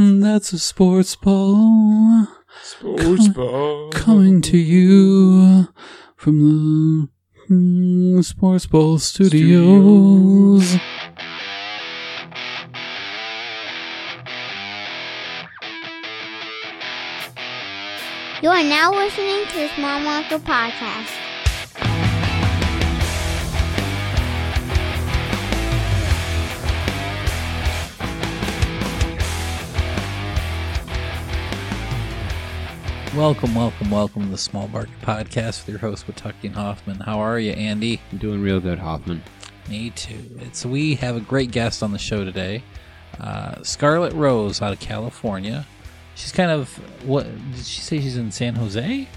That's a sports ball. Sports ball. Coming to you from the mm, Sports Ball Studios. You are now listening to the Small Market Podcast. Welcome, welcome, welcome to the Small Market Podcast with your host, Watuckian Hoffman. How are you, Andy? I'm doing real good, Hoffman. Me too. It's we have a great guest on the show today, uh, Scarlett Rose out of California. She's kind of what did she say? She's in San Jose,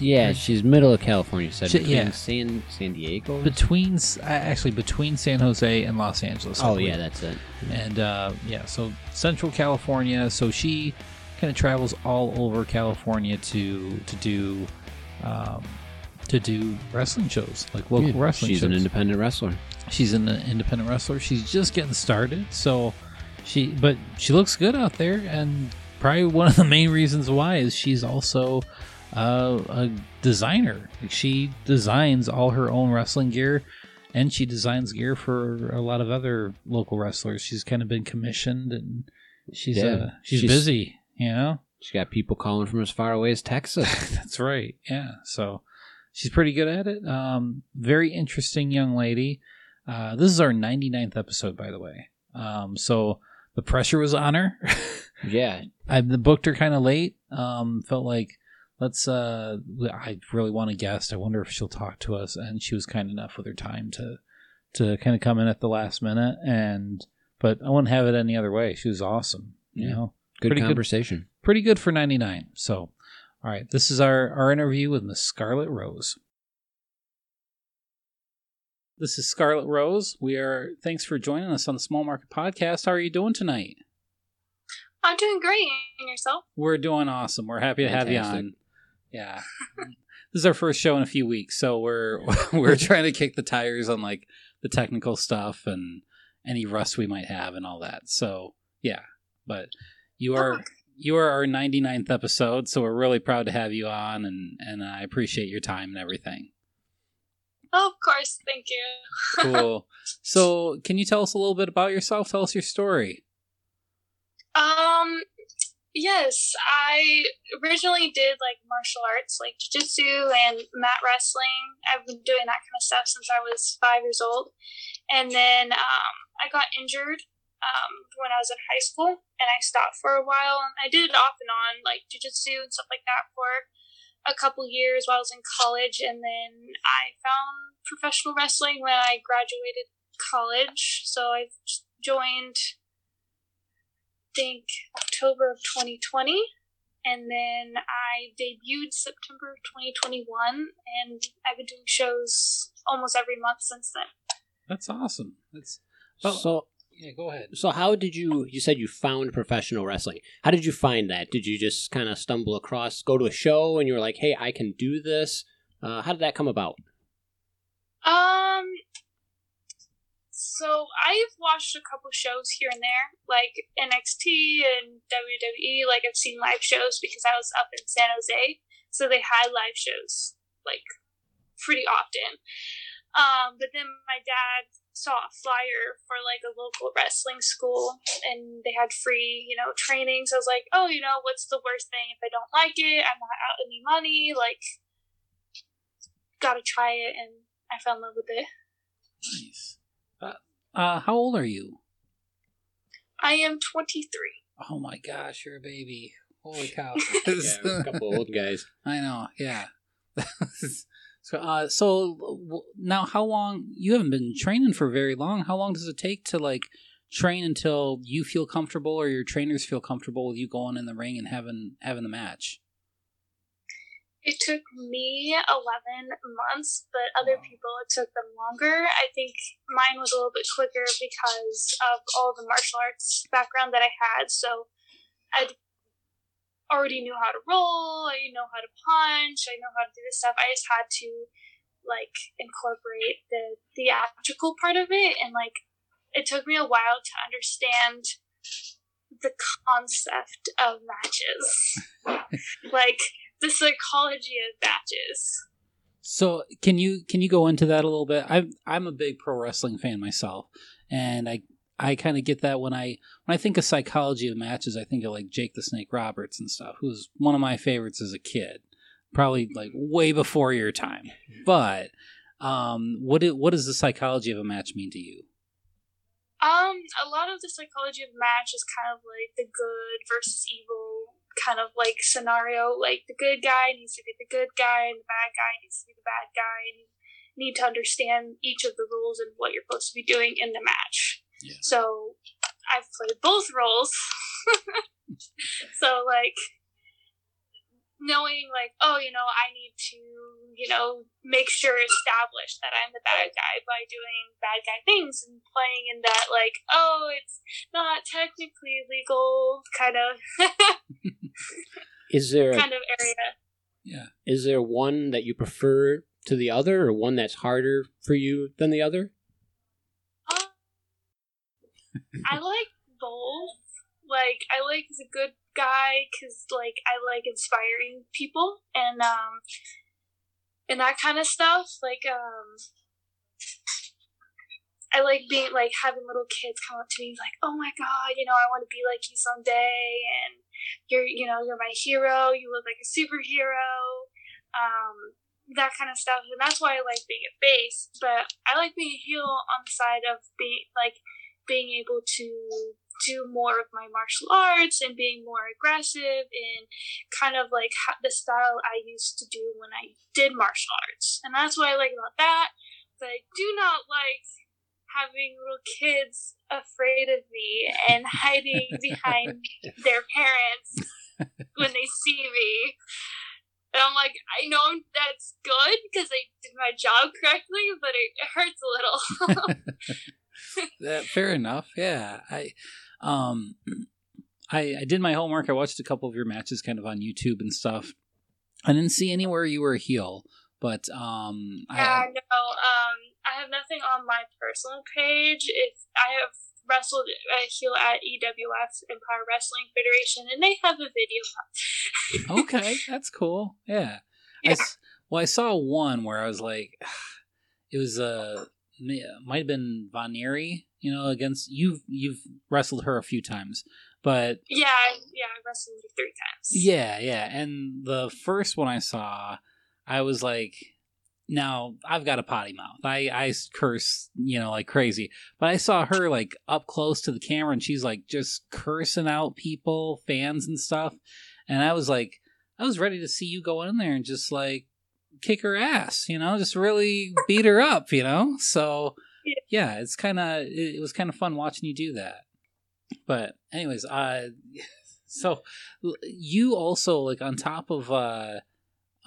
Yeah, she's middle of California. Said She- yeah. San San Diego. between actually between San Jose and Los Angeles. I oh believe. yeah, that's it. and uh, yeah, so Central California. So she kind of travels all over California to to do um, to do wrestling shows, like local Yeah, wrestling She's shows. an independent wrestler. She's an independent wrestler. She's just getting started, so she but she looks good out there, and probably one of the main reasons why is she's also uh, a designer. She designs all her own wrestling gear, and she designs gear for a lot of other local wrestlers. She's kind of been commissioned, and she's Yeah, uh, she's, she's- busy. You know, She got people calling from as far away as Texas. that's right. Yeah. So she's pretty good at it. Um, very interesting young lady. Uh, this is our 99th episode, by the way. Um, so the pressure was on her. yeah, I booked her kind of late. Um, felt like let's. Uh, I really want a guest. I wonder if she'll talk to us. And she was kind enough with her time to to kind of come in at the last minute. And but I wouldn't have it any other way. She was awesome. You Yeah. know good Pretty good. conversation. pretty good for 99 so all right this is our our interview with miss scarlet rose. This is scarlet rose. We are thanks for joining us on the small market podcast. How are you doing tonight? I'm doing great. And yourself? we're doing awesome. We're happy to have you on. Yeah. This is our first show in a few weeks so we're we're trying to kick the tires on like the technical stuff and any rust we might have and all that. So yeah but you are Oh, you are our 99th episode, so we're really proud to have you on, and and I appreciate your time and everything. oh, of course. Thank you. Cool. so, can you tell us a little bit about yourself? Tell us your story. Um, yes, I originally did like martial arts, like jiu-jitsu and mat wrestling. I've been doing that kind of stuff since I was five years old, and then um, I got injured um, when I was in high school, and I stopped for a while. And I did it off and on, like jiu-jitsu and stuff like that, for a couple years while I was in college, and then I found professional wrestling when I graduated college. So I joined I think October of 2020, and then I debuted September of 2021, and I've been doing shows almost every month since then. That's awesome. That's Oh. So yeah. Go ahead. so how did you? You said you found professional wrestling. How did you find that? Did you just kind of stumble across, go to a show, and you were like, "Hey, I can do this." Uh, how did that come about? Um, so I've watched a couple shows here and there, like NXT and WWE. Like I've seen live shows because I was up in San Jose, so they had live shows like pretty often. Um, but then my dad saw a flyer for like a local wrestling school, and they had free, you know, training. So I was like, oh, you know, what's the worst thing if I don't like it? I'm not out any money. Like, gotta try it, and I fell in love with it. Nice. Uh, uh, how old are you? I am 23. Oh my gosh, you're a baby. Holy cow! Yeah, a couple old guys. I know. Yeah. so, uh, so now, how long? You haven't been training for very long. How long does it take to like train until you feel comfortable, or your trainers feel comfortable with you going in the ring and having having the match? It took me 11 months, but other people it took them longer. I think mine was a little bit quicker because of all the martial arts background that I had. So I already knew how to roll, I know how to punch, I know how to do this stuff. I just had to like incorporate the theatrical part of it and like it took me a while to understand the concept of matches, like the psychology of matches. So can you can you go into that a little bit? I'm I'm a big pro wrestling fan myself, and I I kind of get that when I when I think of psychology of matches, I think of like Jake the Snake Roberts and stuff, who's one of my favorites as a kid, probably like way before your time. But um, what it, what does the psychology of a match mean to you? Um, a lot of the psychology of match is kind of like the good versus evil kind of like scenario. Like the good guy needs to be the good guy, and the bad guy needs to be the bad guy, and you need to understand each of the rules and what you're supposed to be doing in the match. Yeah. So I've played both roles. so like knowing like oh you know i need to you know make sure establish that i'm the bad guy by doing bad guy things and playing in that like oh it's not technically legal kind of Is there a, kind of area Yeah. is there one that you prefer to the other, or one that's harder for you than the other? Um, I like both. Like I like the good guy because like I like inspiring people and um and that kind of stuff. Like um I like being like having little kids come up to me like, oh my god, you know, I want to be like you someday, and you're you know you're my hero. You look like a superhero. Um, that kind of stuff, and that's why I like being a face. But I like being a heel on the side of being like being able to do more of my martial arts and being more aggressive and kind of like ha- the style I used to do when I did martial arts, and that's what I like about that. But I do not like having little kids afraid of me and hiding behind their parents when they see me. And I'm like, I know that's good because I did my job correctly, but it, it hurts a little. That, fair enough. Yeah, I, um, I I did my homework. I watched a couple of your matches, kind of on YouTube and stuff. I didn't see anywhere you were a heel, but um, yeah, I, no, um, I have nothing on my personal page. If I have wrestled a heel at EWF Empire Wrestling Federation, and they have a video. okay, that's cool. Yeah. I Yeah. s well, I saw one where I was like, it was uh, ma- might have been Vaneri, you know, against you've you've wrestled her a few times, but Yeah, yeah, I wrestled her three times. yeah, yeah. And the first one I saw, I was like, now I've got a potty mouth. I I curse, you know, like crazy. But I saw her like up close to the camera, and she's like just cursing out people, fans and stuff. And I was like, I was ready to see you go in there and just like kick her ass, you know, just really beat her up, you know. So Yeah. it's kind of it, it was kind of fun watching you do that. But anyways, uh, so you also like on top of uh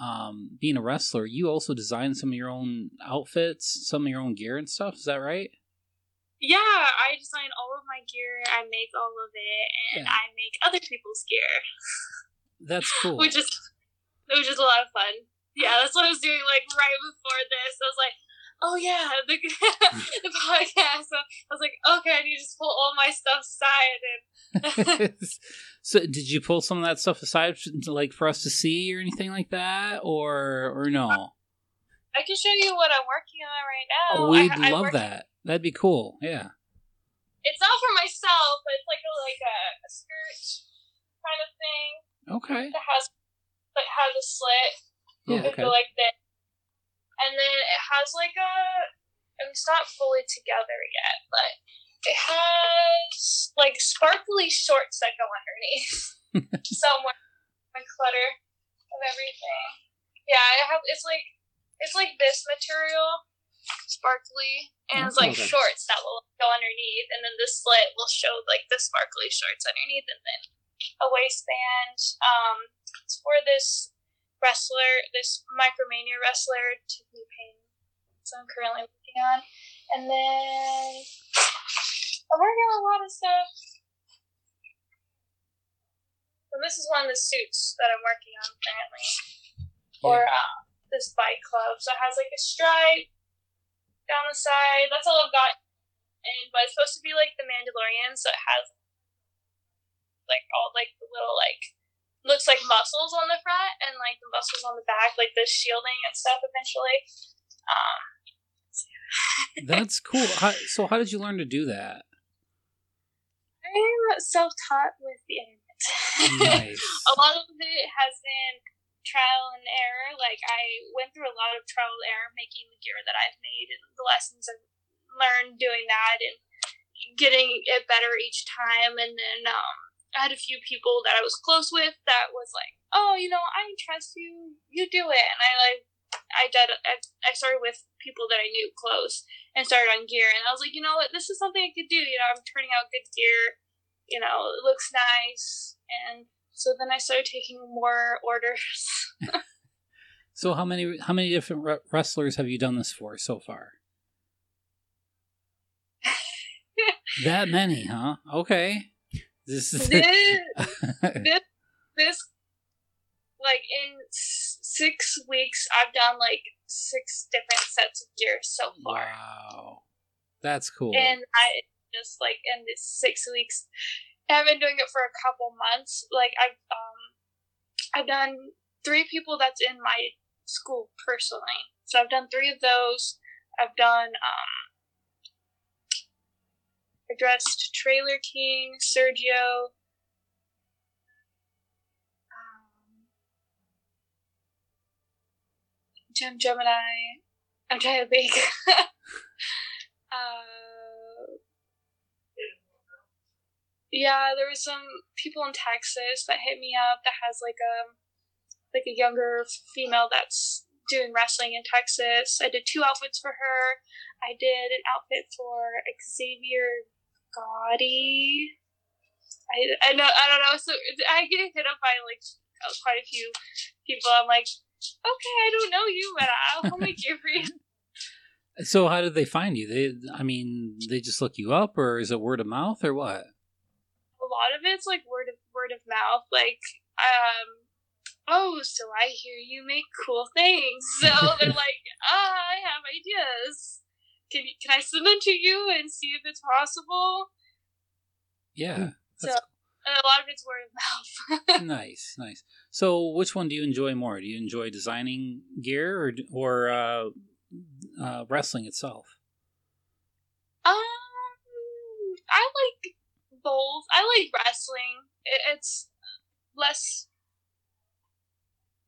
um being a wrestler you also design some of your own outfits some of your own gear and stuff is that right Yeah, I design all of my gear. I make all of it, and Yeah. I make other people's gear, that's cool which is which is a lot of fun. Yeah, that's what I was doing like right before this. I was like, oh yeah, the, the podcast. So I was like, okay, I need to just pull all my stuff aside and so did you pull some of that stuff aside like for us to see or anything like that or or no I can show you what I'm working on right now. oh, we'd I, love that that'd be cool yeah It's not for myself, but it's like a like a, a skirt kind of thing okay that has that has a slit. Yeah okay like this. And then it has like a and it's not fully together yet, but it has like sparkly shorts that go underneath. Somewhere my clutter of everything. Yeah, I have it's like it's like this material, sparkly, and it's like Okay. shorts that will go underneath, and then the slit will show like the sparkly shorts underneath, and then a waistband. Um, it's for this wrestler, this Micromania wrestler, Tiffany Payne. So I'm currently working on, and then I'm working on a lot of stuff. And this is one of the suits that I'm working on currently for uh, this bike club. So it has like a stripe down the side. That's all I've got. And but it's supposed to be like the Mandalorian, so it has like all like the little like looks like muscles on the front and like the muscles on the back, like the shielding and stuff. Eventually, um, That's cool. How, so, how did you learn to do that? I'm self-taught with the internet. Nice. a lot of it has been trial and error. Like I went through a lot of trial and error making the gear that I've made and the lessons I've learned doing that and getting it better each time. And then um, I had a few people that I was close with that was like, "Oh, you know, I trust you. You do it." And I like I did. I, I started with people that I knew close and started on gear. And I was like, you know what, this is something I could do. You know, I'm turning out good gear. You know, it looks nice. And so then I started taking more orders. So, how many how many different re- wrestlers have you done this for so far? that many, huh? Okay. This is this, this, this, like in six weeks, I've done like six different sets of gear so far. wow. That's cool. and I just like in this six weeks, I've been doing it for a couple months. Like I've um, I've done three people that's in my school personally. So I've done three of those. I've done um, I dressed Trailer King, Sergio. Um, Gem Gemini. I'm trying to think. uh, yeah, there was some people in Texas that hit me up that has like a like a younger female that's doing wrestling in Texas. I did two outfits for her. I did an outfit for Xavier Gotti. I, I know I don't know. So I get hit up by like quite a few people. I'm like, okay, I don't know you, but I'll, I'll make you. so, how did they find you? They, I mean, they just look you up, or is it word of mouth, or what? a lot of it's like word of word of mouth. Like, um, oh, so I hear you make cool things. So they're like, ah, I have ideas. Can you, can I send them to you and see if it's possible? Yeah. So That's and a lot of it's word of mouth. nice, nice. So, which one do you enjoy more? Do you enjoy designing gear or or uh, uh, wrestling itself? um, I like both. I like wrestling. It, it's less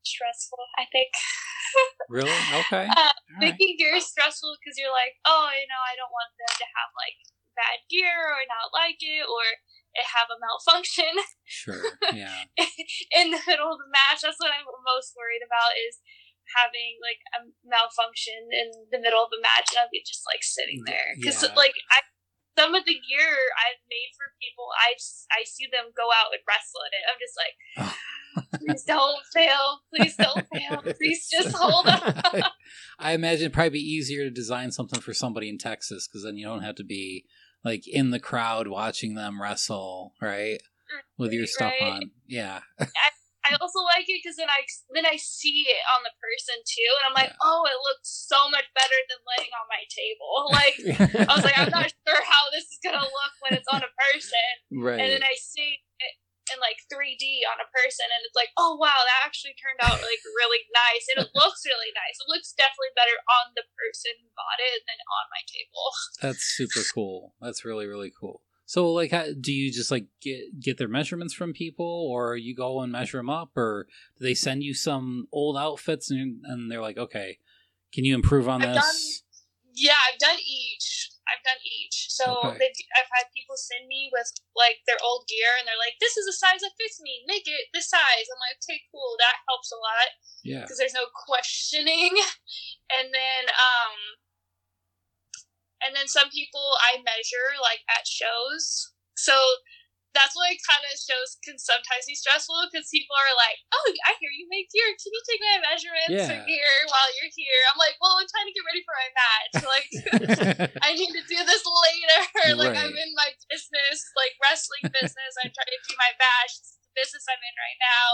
stressful, I think. Really? Okay. Uh, All right. making gear is stressful because you're like, oh, you know, I don't want them to have like bad gear or not like it or it have a malfunction Sure. Yeah. in the middle of the match. That's what I'm most worried about is having like a malfunction in the middle of a match and I'll be just like sitting there because Yeah. like I. Some of the gear I've made for people, I just, I see them go out and wrestle in it. I'm just like, please don't fail, please don't fail, please just hold on. I imagine it'd probably be easier to design something for somebody in Texas because then you don't have to be like in the crowd watching them wrestle, right? Mm, With your stuff Right. on. Yeah. I also like it because then I then I see it on the person too, and I'm like, Yeah. oh, it looks so much better than laying on my table. Like I was like, I'm not sure how this is gonna look when it's on a person, right. and then I see it in like 3D on a person, and it's like, oh wow, that actually turned out like really nice, and it looks really nice. It looks definitely better on the person who bought it than on my table. That's super cool. That's really really cool. So like, how, do you just like get get their measurements from people, or you go and measure them up, or do they send you some old outfits and and they're like, okay, can you improve on I've this? Yeah, I've done each. I've done each. So Okay. I've had people send me with like their old gear, and they're like, "This is a size that fits me. Make it this size." I'm like, "Okay, cool. That helps a lot Yeah. because there's no questioning." And then, um, and then some people I measure like at shows, so that's why kind of shows can sometimes be stressful because people are like, "Oh, I hear you make gear. Can you take my measurements for Yeah. gear while you're here?" I'm like, "Well, I'm trying to get ready for my match. Like, I need to do this later. like, I'm in my business, like wrestling business. I'm trying to do my match. The business I'm in right now.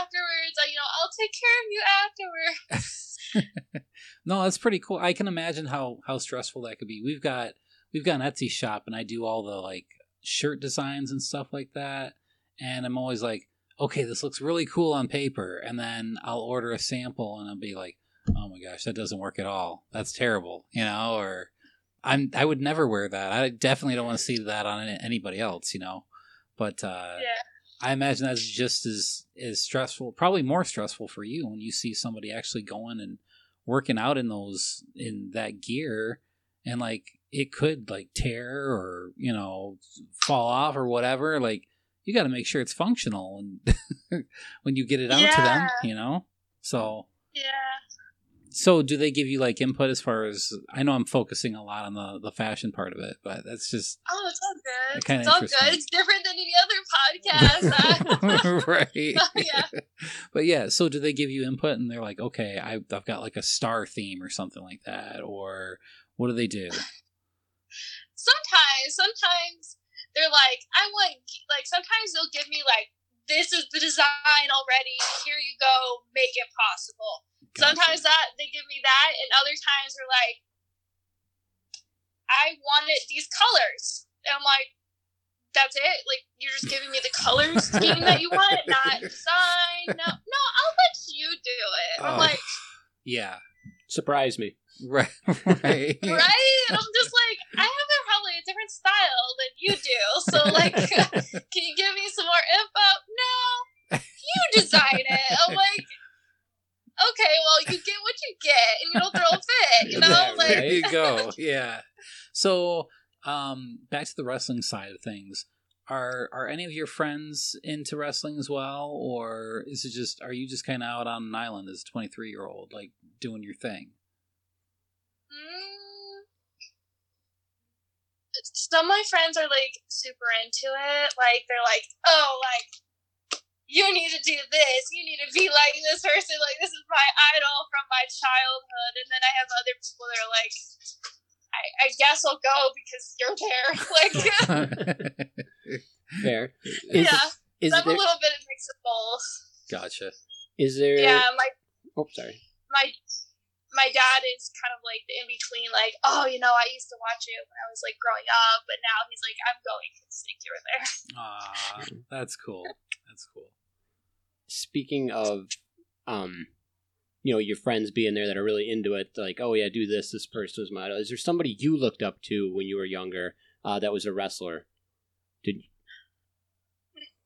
Afterwards, I, you know, I'll take care of you afterwards. no, that's pretty cool. I can imagine how how stressful that could be. We've got we've got an Etsy shop, and I do all the like shirt designs and stuff like that. and I'm always like, okay, this looks really cool on paper, and then I'll order a sample, and I'll be like, oh my gosh, that doesn't work at all. That's terrible, you know, or I'm I would never wear that. I definitely don't want to see that on anybody else, you know. But uh, Yeah. I imagine that's just as as stressful, probably more stressful for you when you see somebody actually going and working out in those in that gear, and like it could like tear or you know fall off or whatever. Like you got to make sure it's functional and when you get it out to them, you know. So Yeah. So do they give you like input as far as I know I'm focusing a lot on the the fashion part of it, but that's just Oh, it's all good. It's all good. It's different than any other podcast. Uh, right. yeah. But yeah, so do they give you input and they're like, okay, I, I've got like a star theme or something like that, or what do they do? sometimes, sometimes they're like, I want, like, sometimes they'll give me, like, this is the design already. Here you go. Make it possible. Sometimes that they give me that, and other times they're like, I wanted these colors. And I'm like, that's it? Like, you're just giving me the color scheme that you want, not design? No, no, I'll let you do it. I'm Oh. like, yeah, Surprise me. right, right, right? And I'm just like, I have a, probably a different style than you do. So, like, can you give me some more info? No, you design it. I'm like, okay, well, you get what you get, and you don't throw a fit, you know? Yeah, like, there you go. Yeah. So, um, back to the wrestling side of things. Are are any of your friends into wrestling as well, or is it just are you just kind of out on an island as a twenty three year old, like doing your thing? Mm. Some of my friends are like super into it. Like they're like, oh, like you need to do this. You need to be like this person. Like this is my idol from my childhood. And then I have other people that are like, I, I guess I'll go because you're there. like Fair. Is, yeah, Is I'm a little bit of mix of both. gotcha. is there? Yeah, my Oh, sorry. my my dad is kind of like the in between, like, oh, you know, I used to watch it when I was like growing up, but now he's like, I'm going because like you're there. Ah, that's cool. That's cool. Speaking of, um, you know, your friends being there that are really into it, like, oh yeah, do this. This person was my idol. Is there somebody you looked up to when you were younger uh, that was a wrestler? Did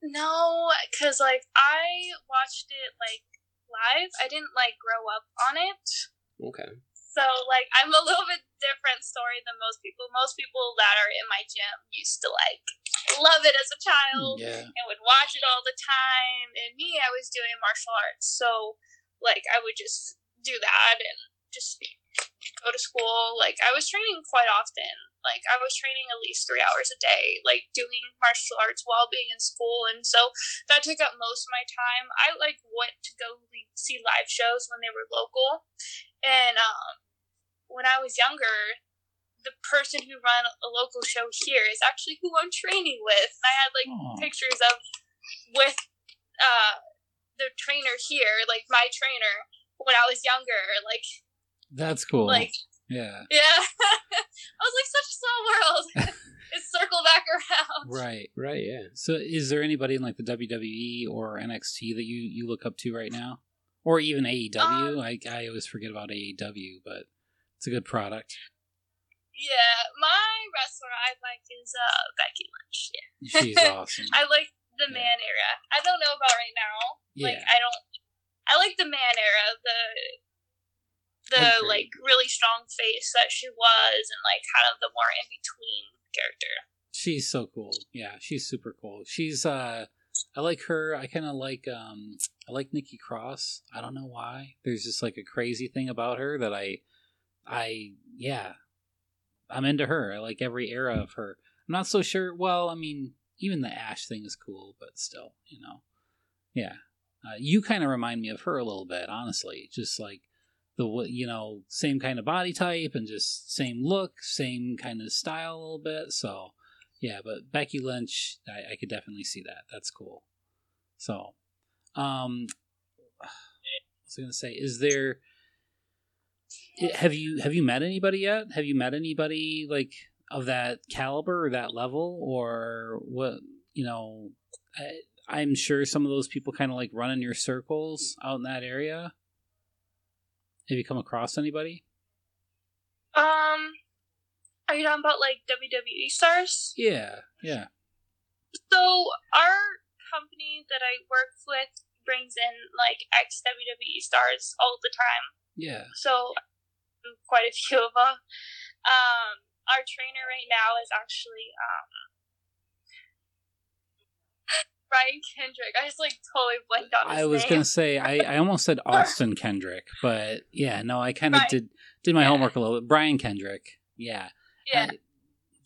No, because like I watched it like live. I didn't like grow up on it. okay. So like I'm a little bit different story than most people. Most people that are in my gym used to like love it as a child Yeah. and would watch it all the time. And me, I was doing martial arts, so like I would just do that and just go to school. Like I was training quite often. Like I was training at least three hours a day, like doing martial arts while being in school, and so that took up most of my time. I like went to go see live shows when they were local, and um, when I was younger, the person who ran a local show here is actually who I'm training with. And I had like Aw. pictures of with uh the trainer here, like my trainer when I was younger. Like That's cool. like yeah. yeah. I was like such a small world. it's circle back around. Right. Right. Yeah. So, is there anybody in like the WWE or NXT that you you look up to right now, or even AEW? Um, I I always forget about AEW, but it's a good product. Yeah, my wrestler I like is uh Becky Lynch. Yeah. She's awesome. I like the Yeah. man era. I don't know about right now. Like Yeah. I don't. I like the man era. The the like really strong face that she was, and like kind of the more in between character. She's so cool. Yeah, she's super cool. She's uh I like her. I kind of like um I like Nikki Cross. I don't know why. There's just like a crazy thing about her that I I yeah. I'm into her. I like every era of her. I'm not so sure. Well, I mean, even the Ash thing is cool, but still, you know. Yeah. Uh, you kind of remind me of her a little bit, honestly. Just like the you know same kind of body type and just same look, same kind of style a little bit. So yeah, but Becky Lynch, I, I could definitely see that. That's cool. So, um, was I gonna say? Is there? Have you have you met anybody yet? Have you met anybody like of that caliber or that level, or what? You know, I, I'm sure some of those people kind of like run in your circles out in that area. Have you come across anybody? Um, are you talking about like WWE stars? Yeah, yeah. So our company that I work with brings in like ex WWE stars all the time. Yeah. So quite a few of them. Um, our trainer right now is actually um, Brian Kendrick. I just like totally blanked on his I was name. gonna say I, I almost said Austin Kendrick, but yeah, no, I kind of did did my Yeah. homework a little bit. Brian Kendrick, yeah, yeah. I-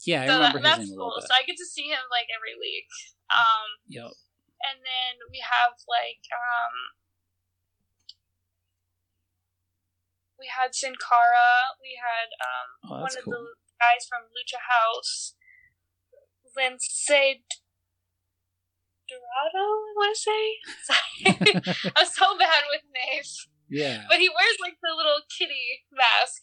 yeah, I so remember that, his that's name a cool. little bit. So I get to see him like every week. Um, Yep. And then we have like um, we had Sin Cara. We had um, Oh, one that's of cool. the guys from Lucha House, Lince Dorado. I want to say. Sorry, I'm so bad with names. yeah, But he wears like the little kitty mask.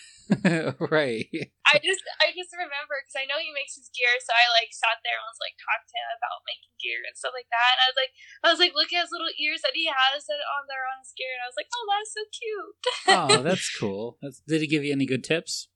right. I just I just remember because I know he makes his gear, so I like sat there and was like talking to him about making gear and stuff like that. And I was like, I was like, look at his little ears that he has that on there on his gear, and I was like, oh, that's so cute. oh, that's cool. That's, did he give you any good tips?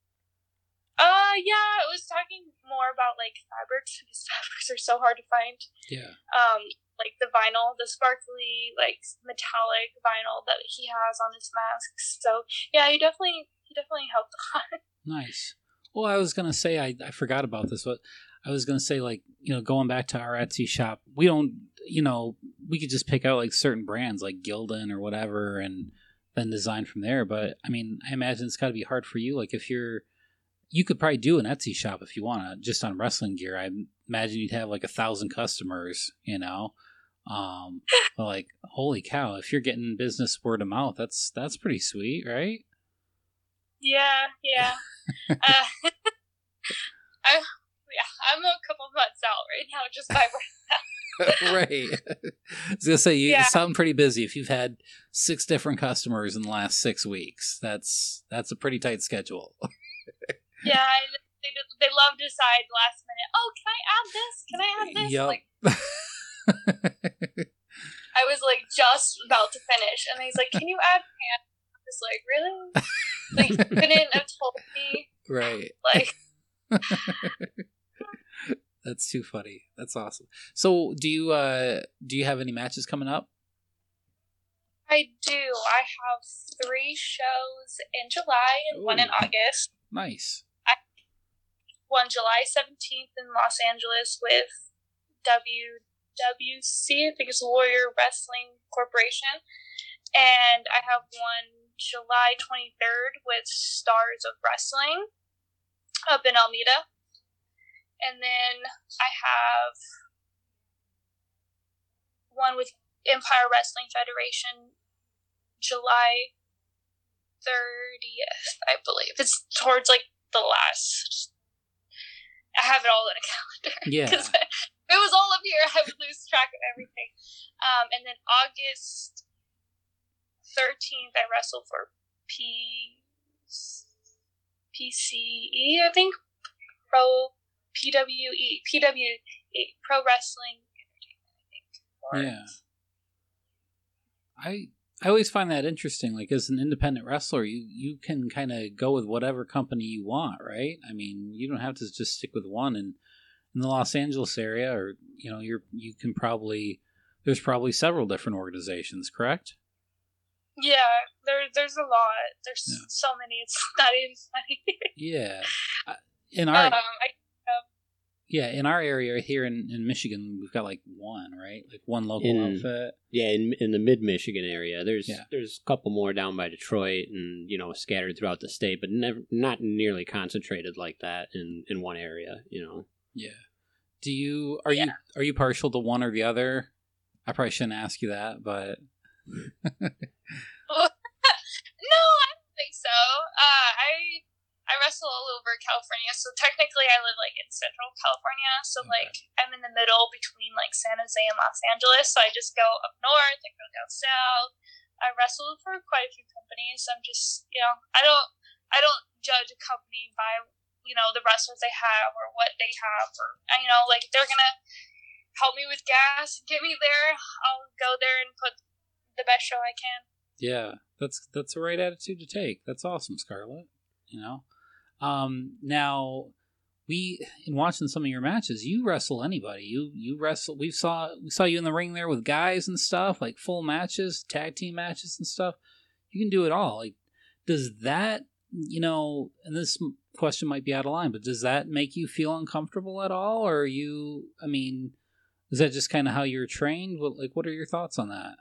Uh, yeah, it was talking more about like fabrics because fabrics are so hard to find. Yeah. Um, like the vinyl, the sparkly like metallic vinyl that he has on his masks. So yeah, he definitely he definitely helped a lot. Nice. Well, I was gonna say I, I forgot about this, but I was gonna say like you know going back to our Etsy shop, we don't you know we could just pick out like certain brands like Gildan or whatever, and then design from there. But I mean, I imagine it's got to be hard for you. Like if you're, you could probably do an Etsy shop if you want to, just on wrestling gear. I imagine you'd have like a thousand customers, you know. Um, but like holy cow, if you're getting business word of mouth, that's that's pretty sweet, right? Yeah, yeah. uh, I yeah, I'm a couple months out right now just by right. I was gonna say you Yeah. sound pretty busy. If you've had six different customers in the last six weeks, that's that's a pretty tight schedule. yeah. I, they they love to decide last minute. Oh, can I add this? Can I add this? Yup. Like I was like just about to finish, and he's like, "Can you add pants?" I was like, "Really?" Like, you couldn't have told me. right. Like, That's too funny. That's awesome. So, do you uh do you have any matches coming up? I do. I have three shows in July and one in August. Nice. One July 17th in Los Angeles with WWC, I think it's Warrior Wrestling Corporation. And I have one July 23rd with Stars of Wrestling up in Alameda. And then I have one with Empire Wrestling Federation July 30th, I believe. It's towards like the last. I have it all in a calendar. Yeah. 'Cause if it was all up here, I would lose track of everything. Um, and then August 13th, I wrestled for P. PCE, I think. Pro. PWE. PWE. Pro Wrestling Entertainment, I think. Yeah. I I always find that interesting. Like as an independent wrestler, you you can kind of go with whatever company you want, right? I mean, you don't have to just stick with one. And in the Los Angeles area, or you know, you're you can probably there's probably several different organizations, correct? Yeah, there, there's a lot. There's Yeah. so many. It's not even funny. Yeah. Uh, In our um, I, yeah, in our area here in, in Michigan, we've got like one, right? Like one local In- outfit. Yeah, in in the mid Michigan area, there's Yeah. there's a couple more down by Detroit, and you know scattered throughout the state, but never not nearly concentrated like that in in one area. You know, Yeah. Do you are you are you partial to one or the other? I probably shouldn't ask you that, but no, I don't think so. Uh, I I wrestle all over California, so technically I live like in Central California. So Okay. like I'm in the middle between like San Jose and Los Angeles. So I just go up north, I go down south. I wrestle for quite a few companies. I'm just you know I don't I don't judge a company by you know the wrestlers they have or what they have or you know like they're gonna help me with gas, get me there, I'll go there and put the best show I can. Yeah, that's that's the right attitude to take. That's awesome, Scarlett. You know, um, now we in watching some of your matches, you wrestle anybody. You you wrestle. We saw we saw you in the ring there with guys and stuff, like full matches, tag team matches and stuff. You can do it all. Like, does that you know? And this question might be out of line, but does that make you feel uncomfortable at all, or are you? I mean, is that just kind of how you're trained? What like what are your thoughts on that?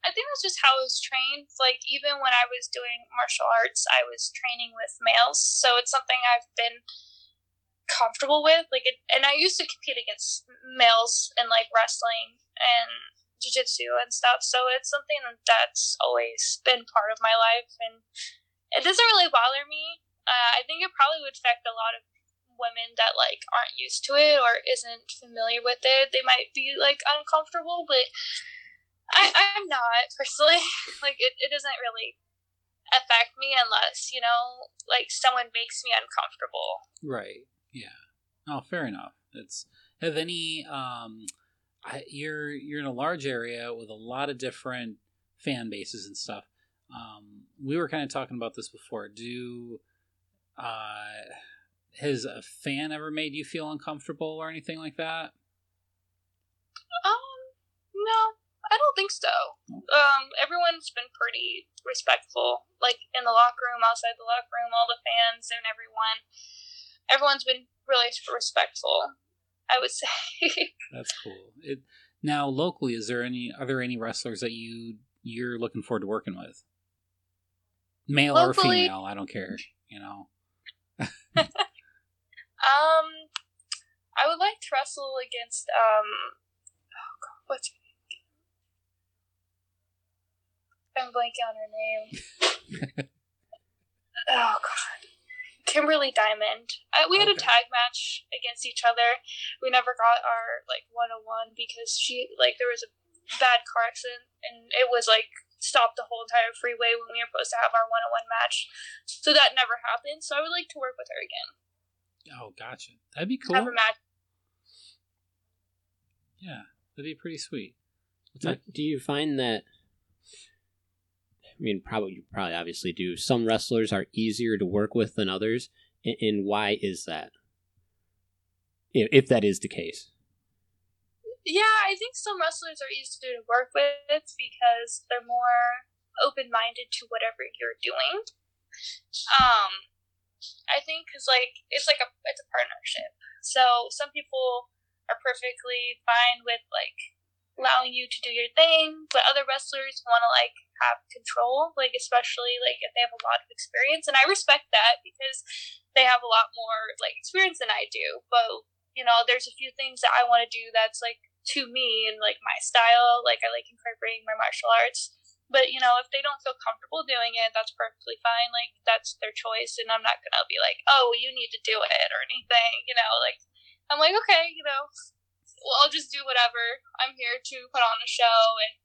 I think that's just how I was trained. Like even when I was doing martial arts, I was training with males, so it's something I've been comfortable with. Like, it, and I used to compete against males in like wrestling and jiu-jitsu and stuff. So it's something that's always been part of my life, and it doesn't really bother me. Uh, I think it probably would affect a lot of women that like aren't used to it or isn't familiar with it. They might be like uncomfortable, but I, I'm not personally. Like it, it doesn't really affect me unless, you know, like someone makes me uncomfortable. Right. Yeah. Oh, fair enough. It's have any um I, you're you're in a large area with a lot of different fan bases and stuff. Um we were kind of talking about this before. Do uh has a fan ever made you feel uncomfortable or anything like that? Um, no, I don't think so. Um, everyone's been pretty respectful, like in the locker room, outside the locker room, all the fans and everyone. Everyone's been really respectful. I would say. That's cool. It, now, locally, is there any are there any wrestlers that you you're looking forward to working with? Male Locally- or female, I don't care. You know. Um, I would like to wrestle against um, oh god, what's her name? again? I'm blanking on her name. oh god, Kimberly Diamond. Uh, we had a tag match against each other. We never got our like one on one because she like there was a bad car accident and it was like stopped the whole entire freeway when we were supposed to have our one on one match. So that never happened. So I would like to work with her again. Oh, gotcha. That'd be cool. Have cool. a match. Yeah, that'd be pretty sweet. Do, do you find that? I mean, probably you probably obviously do. Some wrestlers are easier to work with than others, and, and why is that? If, that is the case, Yeah, I think some wrestlers are easier to work with because they're more open minded to whatever you're doing. Um, I think because like it's like a it's a partnership. So some people are perfectly fine with like allowing you to do your thing, but other wrestlers want to like have control, like especially like if they have a lot of experience, and I respect that because they have a lot more like experience than I do. But you know, there's a few things that I want to do that's like to me and like my style. Like I like incorporating my martial arts. But you know, if they don't feel comfortable doing it, that's perfectly fine. Like that's their choice, and I'm not gonna be like, "Oh, you need to do it" or anything. You know, like I'm like, okay, you know, well, I'll just do whatever. I'm here to put on a show and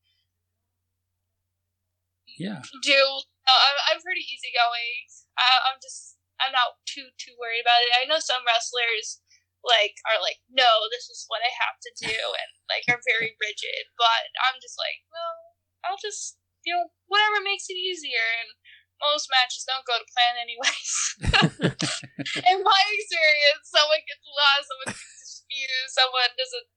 Yeah. do. Uh, I'm, pretty easygoing. I, I'm just, I'm not too too worried about it. I know some wrestlers like are like, no, this is what I have to do, and like are very rigid. But I'm just like, well, I'll just you know whatever makes it easier. And most matches don't go to plan anyways. In my experience, someone gets lost, someone gets confused, someone doesn't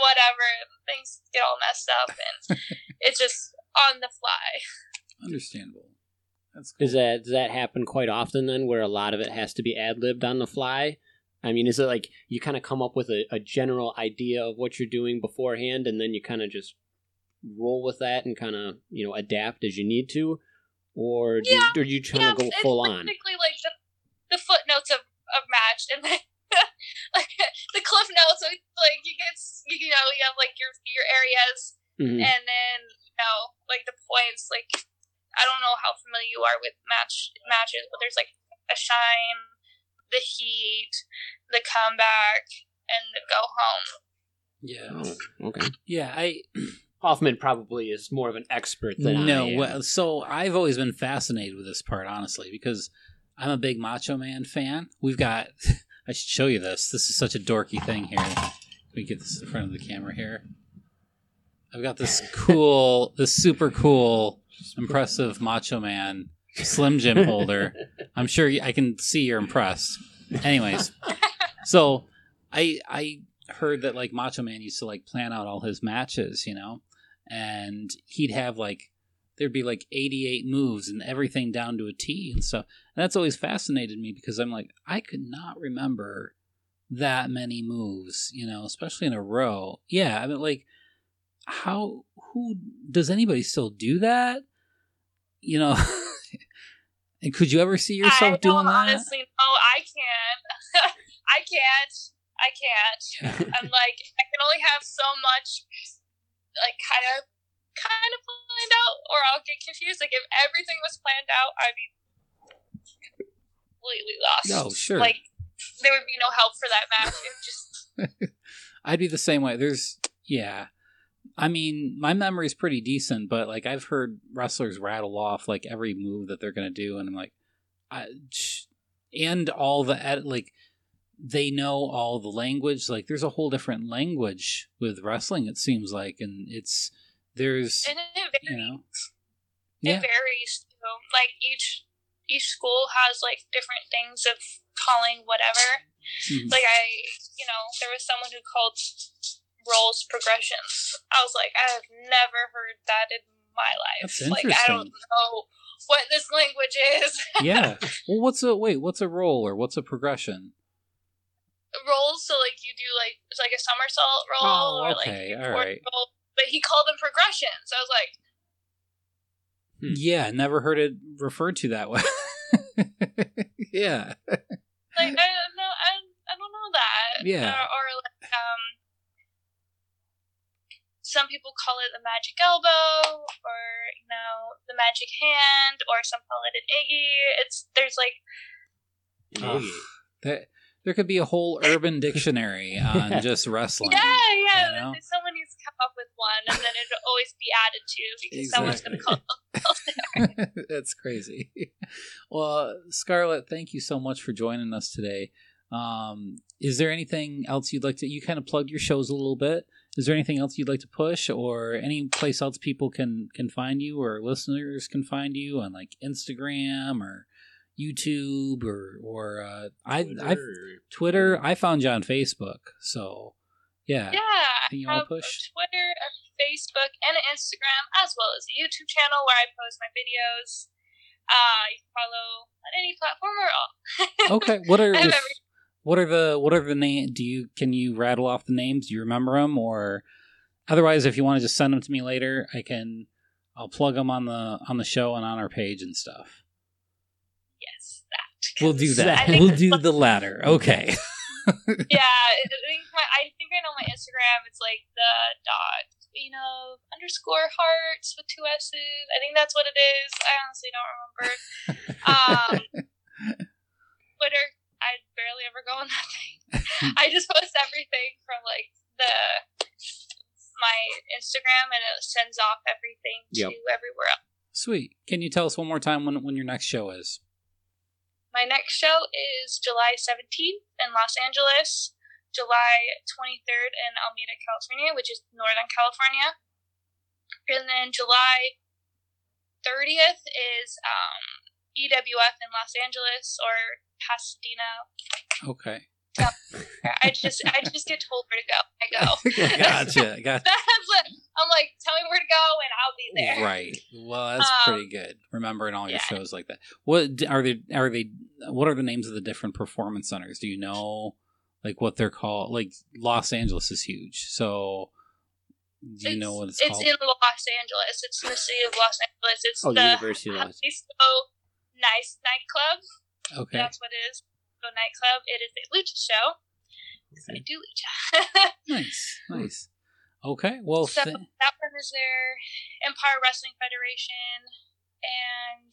whatever, things get all messed up, and it's just on the fly. Understandable. That's cool. is that does that happen quite often then, where a lot of it has to be ad libbed on the fly? I mean, is it like you kind of come up with a, a general idea of what you're doing beforehand, and then you kind of just roll with that and kind of you know adapt as you need to, or do Yeah, you, or do you trying yeah, to go it's full on? basically like the, the footnotes of, of match and then like the cliff notes like, like you get you know you have like your your areas Mhm. and then you know like the points like I don't know how familiar you are with match matches but there's like a shine the heat the comeback and the go home yeah. Oh, okay. Yeah. I Hoffman probably is more of an expert than no. I am. Well, so I've always been fascinated with this part, honestly, because I'm a big Macho Man fan. We've got. I should show you this. This is such a dorky thing here. Let me get this in front of the camera here. I've got this cool, this super cool, impressive Macho Man Slim Jim holder. I'm sure I can see you're impressed. Anyways, so I I heard that like Macho Man used to like plan out all his matches, you know, and he'd have like there'd be like 88 moves and everything down to a T and stuff. And that's always fascinated me because I'm like I could not remember that many moves, you know, especially in a row. Yeah, I mean like how who does anybody still do that? You know, and could you ever see yourself doing that? honestly know. I can't. I can't. I can't. I'm like, I can only have so much, like, kind of, kind of planned out, or I'll get confused. Like, if everything was planned out, I'd be completely lost. Oh, sure. Like, there would be no help for that match. It just, I'd be the same way. There's yeah. I mean, my memory's pretty decent, but like I've heard wrestlers rattle off like every move that they're gonna do, and I'm like, I, and all the ed- like they know all the language. Like there's a whole different language with wrestling. It seems like, and it's there's and it varies. you know It yeah varies too. Like each each school has like different things of calling whatever. Mhm. Like I, you know, there was someone who called rolls progressions. I was like, I have never heard that in my life. That's interesting. Like I don't know what this language is. yeah. Well, what's a wait? What's a roll or what's a progression? rolls, so like you do like it's like a somersault roll Oh, or like okay, you all forward right. roll. But he called them progressions. I was like, Hmm. Yeah, never heard it referred to that way. yeah. like I don't know, I, I don't know that. Yeah. Or, or like um, some people call it the magic elbow, or you know, the magic hand, or some call it an iggy. It's there's like Ugh. There, there could be a whole urban dictionary on just wrestling. yeah, yeah. you know? Someone needs to come up with one, and then it'll always be added to because someone's going to call. It that's crazy. Well, Scarlett, thank you so much for joining us today. Um, is there anything else you'd like to? You kind of plugged your shows a little bit. Is there anything else you'd like to push, or any place else people can can find you, or listeners can find you on like Instagram or YouTube, or or uh, I I Twitter. I found you on Facebook, so yeah. Yeah, Anything you I wanna have push? Twitter, a Facebook, and an Instagram, as well as a YouTube channel where I post my videos. Uh, you can follow on any platform or all. Okay, what are I have the, every- what are the what are the name? Do you can you rattle off the names? Do you remember them, or otherwise, if you want to just send them to me later, I can. I'll plug them on the on the show and on our page and stuff. yes, that. We'll do that. We'll do the latter. Okay. yeah, I think my, I think I know my Instagram. It's like the dot you know underscore hearts with two s's. I think that's what it is. I honestly don't remember. um, Twitter, I barely ever go on that thing. I just post everything from like the my Instagram, and it sends off everything to everywhere else. Sweet. Can you tell us one more time when when your next show is? My next show is July 17th in Los Angeles, July 23rd in Alameda, California, which is Northern California. And then July 30th is um, EWF in Los Angeles or Pasadena. Okay. I just I just get told where to go. I go. gotcha. Gotcha. I'm like, tell me where to go and I'll be there. Right. Well, that's Um, pretty good. Remembering all your yeah. shows like that. What are they? Are they? What are the names of the different performance centers? Do you know, like what they're called? Like Los Angeles is huge, so do you know what it's, it's called? in Los Angeles. It's in the city of Los Angeles. It's Oh, the University of Los- Jalisco Nice Nightclub. Okay. That's what it is. Jalisco Nightclub. It is a lucha show. 'Cause I do lucha. Nice. Nice. Okay. Well, so th- that one is there. Empire Wrestling Federation and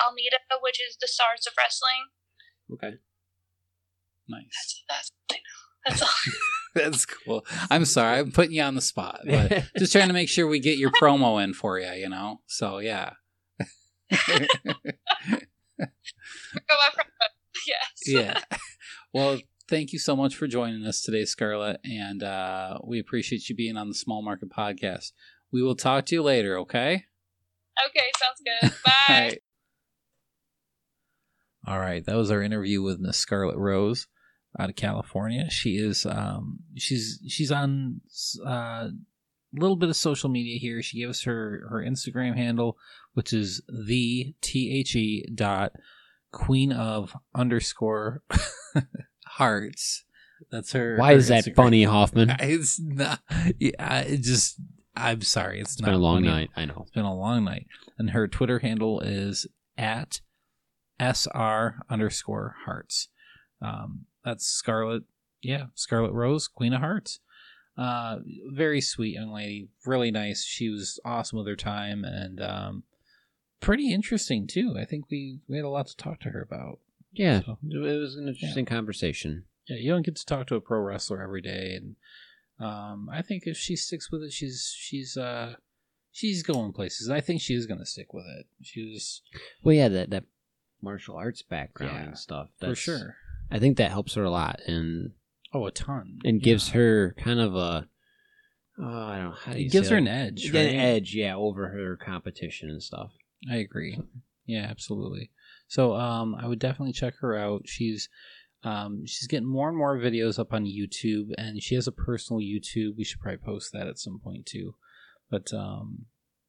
Alameda, which is the Stars of Wrestling. Okay. nice. That's I know. That's all. That's cool. I'm sorry, I'm putting you on the spot, but just trying to make sure we get your promo in for you. You know. So yeah. Go on from- yes. yeah. Well, thank you so much for joining us today, Scarlett, and uh, we appreciate you being on the Small Market Podcast. We will talk to you later, okay? Okay, sounds good. Bye. All right. All right, that was our interview with Miss Scarlett Rose out of California. She is um she's she's on uh, little bit of social media here. She gave us her her Instagram handle, which is the T H E dot queen of underscore hearts. That's her. Why her is that Instagram. funny, Hoffman? It's not. Yeah, it just. I'm sorry. It's, It's not been a long funny. night. I know. It's been a long night. And her Twitter handle is at SR underscore hearts. Um, that's Scarlet, yeah, Scarlet Rose, Queen of Hearts. Uh, very sweet young lady, really nice. She was awesome with her time and um, pretty interesting too. I think we, we had a lot to talk to her about. Yeah, So- it was an interesting conversation. Yeah, you don't get to talk to a pro wrestler every day, and um, I think if she sticks with it, she's she's uh she's going places. I think she is going to stick with it. She was Well, yeah, that that martial arts background Yeah, and stuff. for sure. I think that helps her a lot, and Oh, a ton, and Yeah. gives her kind of a. Oh, I don't know how do you it gives her it? an edge. Yeah, an edge, yeah, over her competition and stuff. I agree. Yeah, absolutely. So um, I would definitely check her out. She's um, she's getting more and more videos up on YouTube, and she has a personal YouTube. We should probably post that at some point too. But um,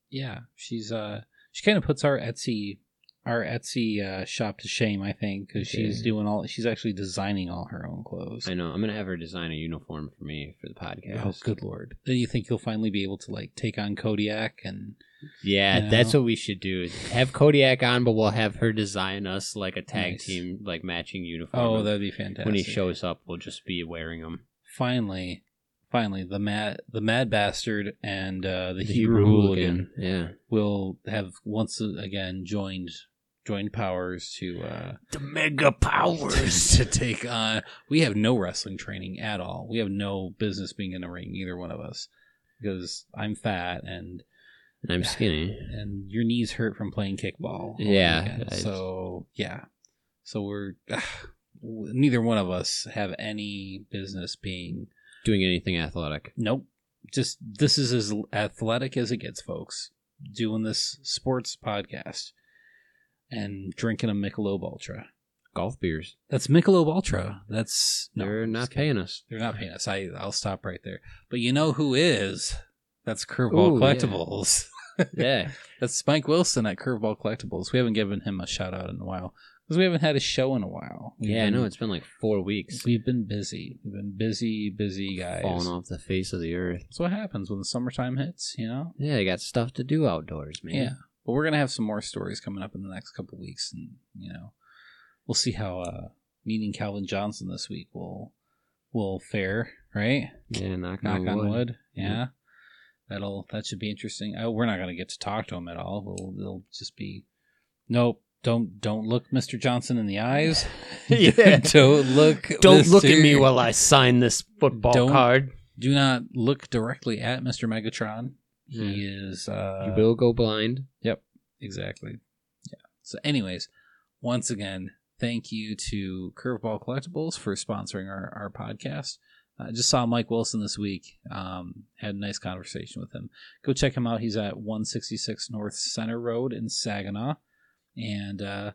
yeah, she's uh, she kind of puts our Etsy our Etsy uh, shop to shame, I think, because she's doing all. She's actually designing all her own clothes. I know. I'm gonna have her design a uniform for me for the podcast. Oh, good lord! Then you think you'll finally be able to like take on Kodiak and Yeah, You that's what we should do. Have Kodiak on, but we'll have her design us like a tag Nice. team, like matching uniform. oh, that'd be fantastic. when he shows up, we'll just be wearing them. finally, finally, the mad, the mad bastard and uh, the, Hebrew, hooligan, Yeah. will have once again joined joined powers to uh, The mega powers to take on. We have no wrestling training at all. We have no business being in the ring, either one of us, because I'm fat and And I'm skinny. and your knees hurt from playing kickball. Yeah. I- so yeah, so we're neither one of us have any business being Doing anything athletic. Nope. Just this is as athletic as it gets, folks. Doing this sports podcast and drinking a Michelob Ultra. Golf beers. That's Michelob Ultra. That's no, They're I'm not paying us. They're not paying us. I I'll stop right there. But you know who is? That's Curveball Ooh. Collectibles. Yeah. That's Mike Wilson at Curveball Collectibles. We haven't given him a shout out in a while because we haven't had a show in a while. We've yeah, I know. It's been like four weeks. We've been busy. We've been busy, busy guys. Falling off the face of the earth. That's what happens when the summertime hits. You know. Yeah, they got stuff to do outdoors, man. Yeah, but we're gonna have some more stories coming up in the next couple weeks, and you know, we'll see how uh, meeting Calvin Johnson this week will will fare. Right? Yeah, knock, Knock on, on wood. wood. Yeah, that'll that should be interesting. Oh, we're not gonna get to talk to him at all. We'll it'll just be nope. Don't don't look Mr. Johnson in the eyes. Yeah. don't look. Don't look at me while I sign this football Don't- card. Do not look directly at Mr. Megatron. He is. Uh, you will go blind. Yep. Exactly. Yeah. So, anyways, once again, thank you to Curveball Collectibles for sponsoring our, our podcast. I just saw Mike Wilson this week. Um, had a nice conversation with him. Go check him out. He's at 166 North Center Road in Saginaw, and uh,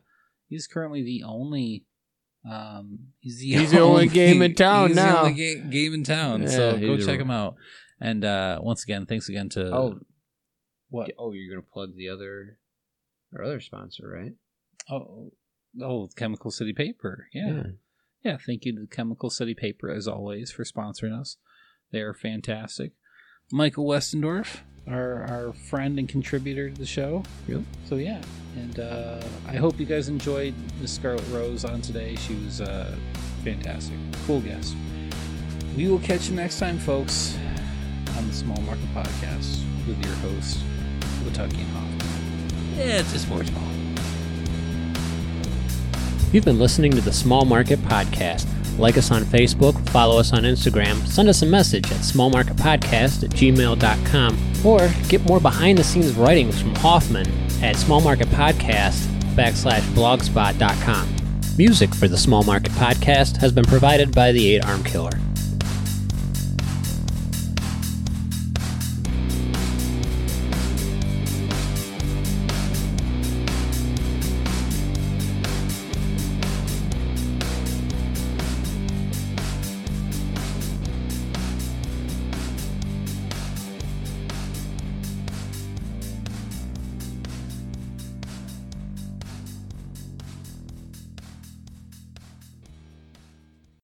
he's currently the only. Um, he's the, He's the only game in town he's now. The only ga- game in town. Yeah, so go he's a- check him out. And uh, once again, thanks again to Oh. what Oh, you're gonna plug the other, our other sponsor, right? Oh, oh, Chemical City Paper. Yeah. yeah. Thank you to Chemical City Paper, as always, for sponsoring us. They are fantastic. Michael Westendorf, our, our friend and contributor to the show. Yep. So, yeah. And uh, I hope you guys enjoyed Miss Scarlet Rose on today. She was uh, fantastic. Cool guest. We will catch you next time, folks, on the Small Market Podcast with your host, Watucky and Hoffman. Yeah, it's a sports ball. You've been listening to the Small Market Podcast. Like us on Facebook, follow us on Instagram, send us a message at smallmarketpodcast at gmail.com, or get more behind the scenes writings from Hoffman at smallmarketpodcast backslash blogspot.com. Music for the Small Market Podcast has been provided by the Eight Arm Killer.